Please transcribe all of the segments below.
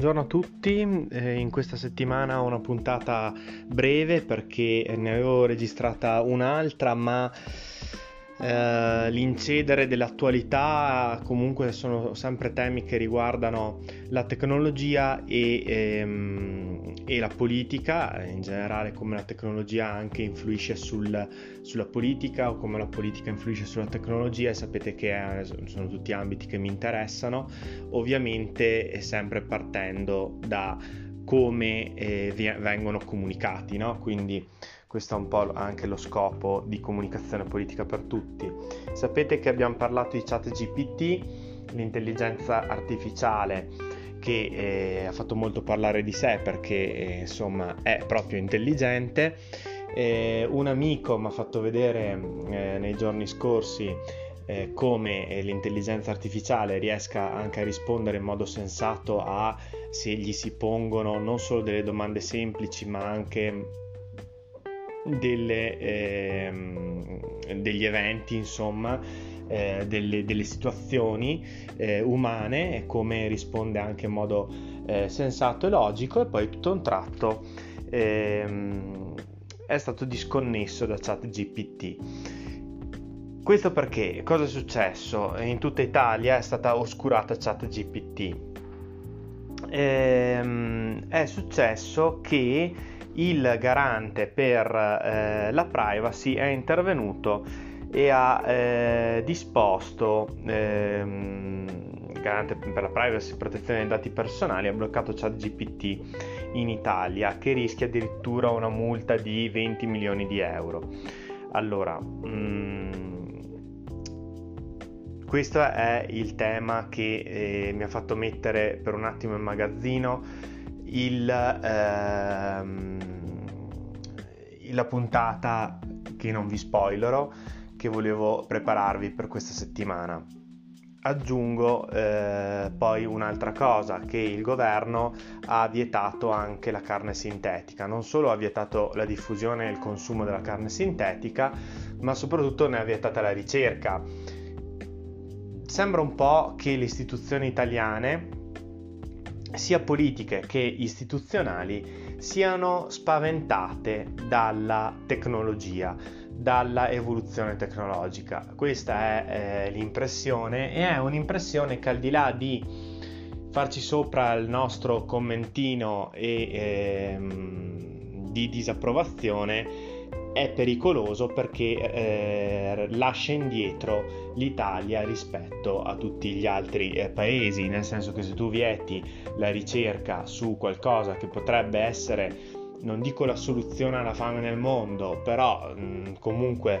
Buongiorno a tutti, eh, in questa settimana ho una puntata breve perché ne avevo registrata un'altra ma eh, l'incedere dell'attualità comunque sono sempre temi che riguardano la tecnologia e, ehm, e, la politica, in generale come la tecnologia anche influisce sul, sulla politica o come la politica influisce sulla tecnologia sapete che è, sono tutti ambiti che mi interessano, ovviamente sempre partendo da come eh, vengono comunicati, no? quindi questo è un po' anche lo scopo di comunicazione politica per tutti. Sapete che abbiamo parlato di chat GPT, l'intelligenza artificiale che eh, ha fatto molto parlare di sé perché eh, insomma è proprio intelligente. Eh, un amico mi ha fatto vedere eh, nei giorni scorsi eh, come eh, l'intelligenza artificiale riesca anche a rispondere in modo sensato a se gli si pongono non solo delle domande semplici ma anche delle, ehm, degli eventi, insomma, eh, delle, delle, situazioni eh, umane e come risponde anche in modo eh, sensato e logico e poi tutto un tratto ehm, è stato disconnesso da chat GPT. Questo perché cosa è successo? In tutta Italia è stata oscurata chat GPT. Ehm, è successo che il garante per eh, la privacy è intervenuto e ha eh, disposto ehm, garante per la privacy e protezione dei dati personali ha bloccato ChatGPT in Italia che rischia addirittura una multa di 20 milioni di euro. Allora, mm, questo è il tema che eh, mi ha fatto mettere per un attimo in magazzino il, ehm, la puntata che non vi spoilerò che volevo prepararvi per questa settimana. Aggiungo eh, poi un'altra cosa, che il governo ha vietato anche la carne sintetica, non solo ha vietato la diffusione e il consumo della carne sintetica, ma soprattutto ne ha vietata la ricerca. Sembra un po' che le istituzioni italiane sia politiche che istituzionali siano spaventate dalla tecnologia, dalla evoluzione tecnologica. Questa è eh, l'impressione e è un'impressione che al di là di farci sopra il nostro commentino e ehm, di disapprovazione è pericoloso perché eh, lascia indietro l'Italia rispetto a tutti gli altri eh, paesi, nel senso che se tu vieti la ricerca su qualcosa che potrebbe essere, non dico la soluzione alla fame nel mondo, però mh, comunque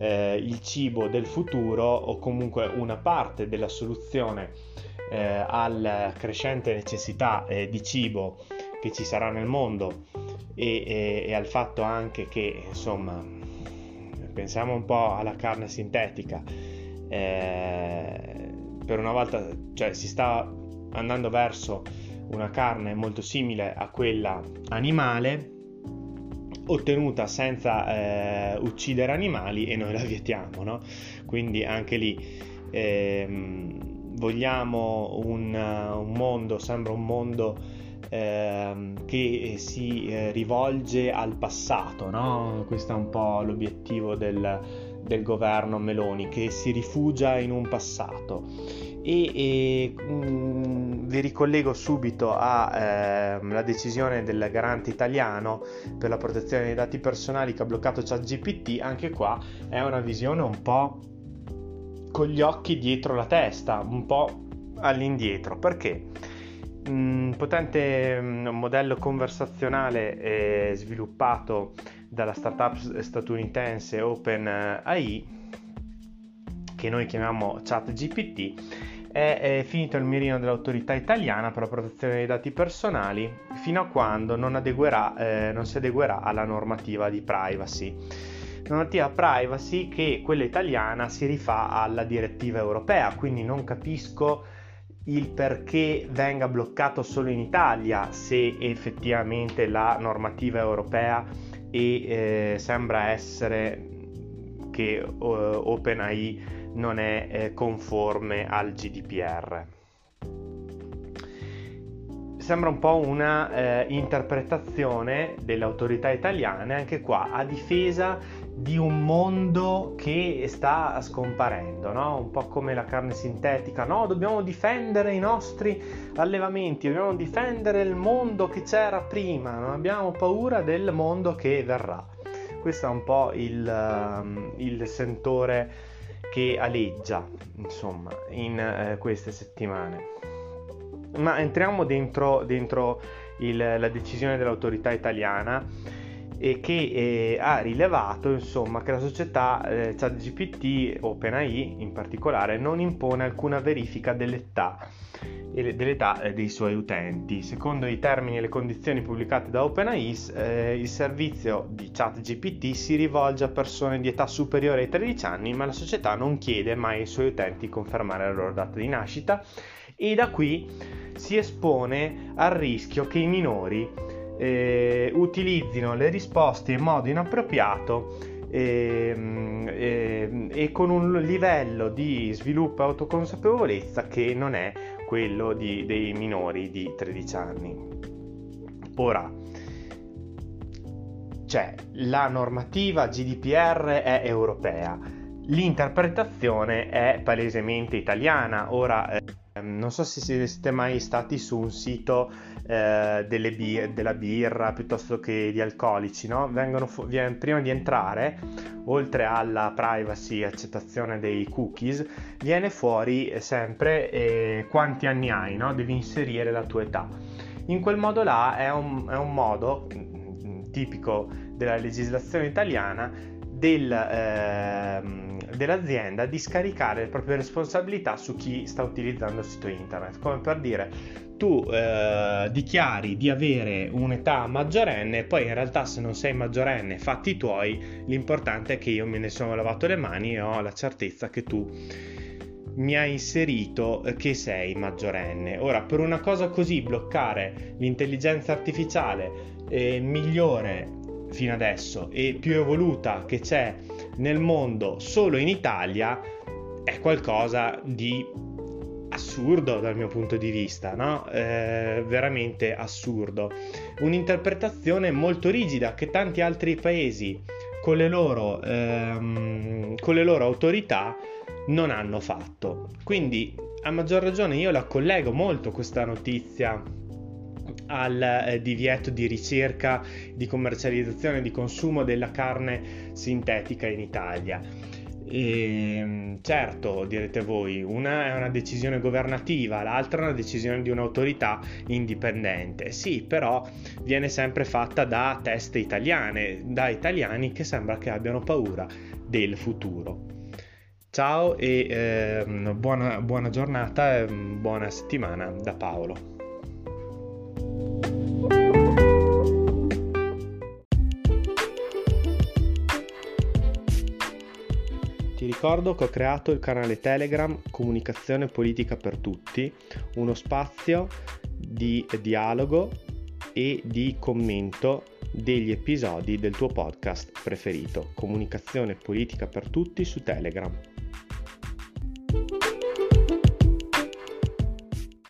eh, il cibo del futuro o comunque una parte della soluzione eh, alla crescente necessità eh, di cibo che ci sarà nel mondo e, e, e al fatto anche che insomma pensiamo un po' alla carne sintetica eh, per una volta cioè si sta andando verso una carne molto simile a quella animale ottenuta senza eh, uccidere animali e noi la vietiamo no? quindi anche lì ehm, vogliamo un, un mondo sembra un mondo ehm, che si eh, rivolge al passato, no? questo è un po' l'obiettivo del, del governo Meloni, che si rifugia in un passato. E, e mh, mm, vi ricollego subito alla eh, decisione del garante italiano per la protezione dei dati personali che ha bloccato ChatGPT, anche qua è una visione un po' con gli occhi dietro la testa, un po' all'indietro, perché? Un potente mm, modello conversazionale sviluppato dalla startup statunitense OpenAI che noi chiamiamo ChatGPT è, è finito il mirino dell'autorità italiana per la protezione dei dati personali fino a quando non, adeguerà, eh, non si adeguerà alla normativa di privacy. Normativa privacy che quella italiana si rifà alla direttiva europea, quindi non capisco il perché venga bloccato solo in Italia se effettivamente la normativa europea e eh, sembra essere che uh, OpenAI non è eh, conforme al GDPR. Sembra un po' una eh, interpretazione delle autorità italiane anche qua a difesa di un mondo che sta scomparendo, no? un po' come la carne sintetica, no? dobbiamo difendere i nostri allevamenti, dobbiamo difendere il mondo che c'era prima, non abbiamo paura del mondo che verrà. Questo è un po' il, um, il sentore che aleggia, insomma, in uh, queste settimane. Ma entriamo dentro, dentro il, la decisione dell'autorità italiana e che eh, ha rilevato insomma, che la società eh, ChatGPT OpenAI in particolare non impone alcuna verifica dell'età, dell'età eh, dei suoi utenti. Secondo i termini e le condizioni pubblicate da OpenAI, eh, il servizio di ChatGPT si rivolge a persone di età superiore ai 13 anni, ma la società non chiede mai ai suoi utenti confermare la loro data di nascita e da qui si espone al rischio che i minori eh, utilizzino le risposte in modo inappropriato e, ehm, e, ehm, e, con un livello di sviluppo e autoconsapevolezza che non è quello di, dei minori di 13 anni. Ora, cioè, la normativa GDPR è europea, l'interpretazione è palesemente italiana. Ora, eh, non so se siete mai stati su un sito eh, bir- della birra piuttosto che di alcolici, no? Fu- viene, prima di entrare, oltre alla privacy accettazione dei cookies, viene fuori sempre eh, quanti anni hai, no? Devi inserire la tua età. In quel modo là è un, è un modo mm, tipico della legislazione italiana del, eh, dell'azienda di scaricare le proprie responsabilità su chi sta utilizzando il sito internet. Come per dire, tu eh, dichiari di avere un'età maggiorenne, poi in realtà se non sei maggiorenne, fatti tuoi, l'importante è che io me ne sono lavato le mani e ho la certezza che tu mi hai inserito che sei maggiorenne. Ora, per una cosa così, bloccare l'intelligenza artificiale eh, migliore fino adesso e più evoluta che c'è nel mondo solo in Italia è qualcosa di assurdo dal mio punto di vista, no? Eh, veramente assurdo. Un'interpretazione molto rigida che tanti altri paesi con le loro, ehm, con le loro autorità non hanno fatto. Quindi a maggior ragione io la collego molto questa notizia al eh, divieto di ricerca, di commercializzazione di consumo della carne sintetica in Italia. E, ehm, certo, direte voi, una è una decisione governativa, l'altra è una decisione di un'autorità indipendente. Sì, però viene sempre fatta da teste italiane, da italiani che sembra che abbiano paura del futuro. Ciao e eh, buona, buona giornata e buona settimana da Paolo. Ricordo che ho creato il canale Telegram Comunicazione Politica per Tutti, uno spazio di dialogo e di commento degli episodi del tuo podcast preferito, Comunicazione Politica per Tutti su Telegram.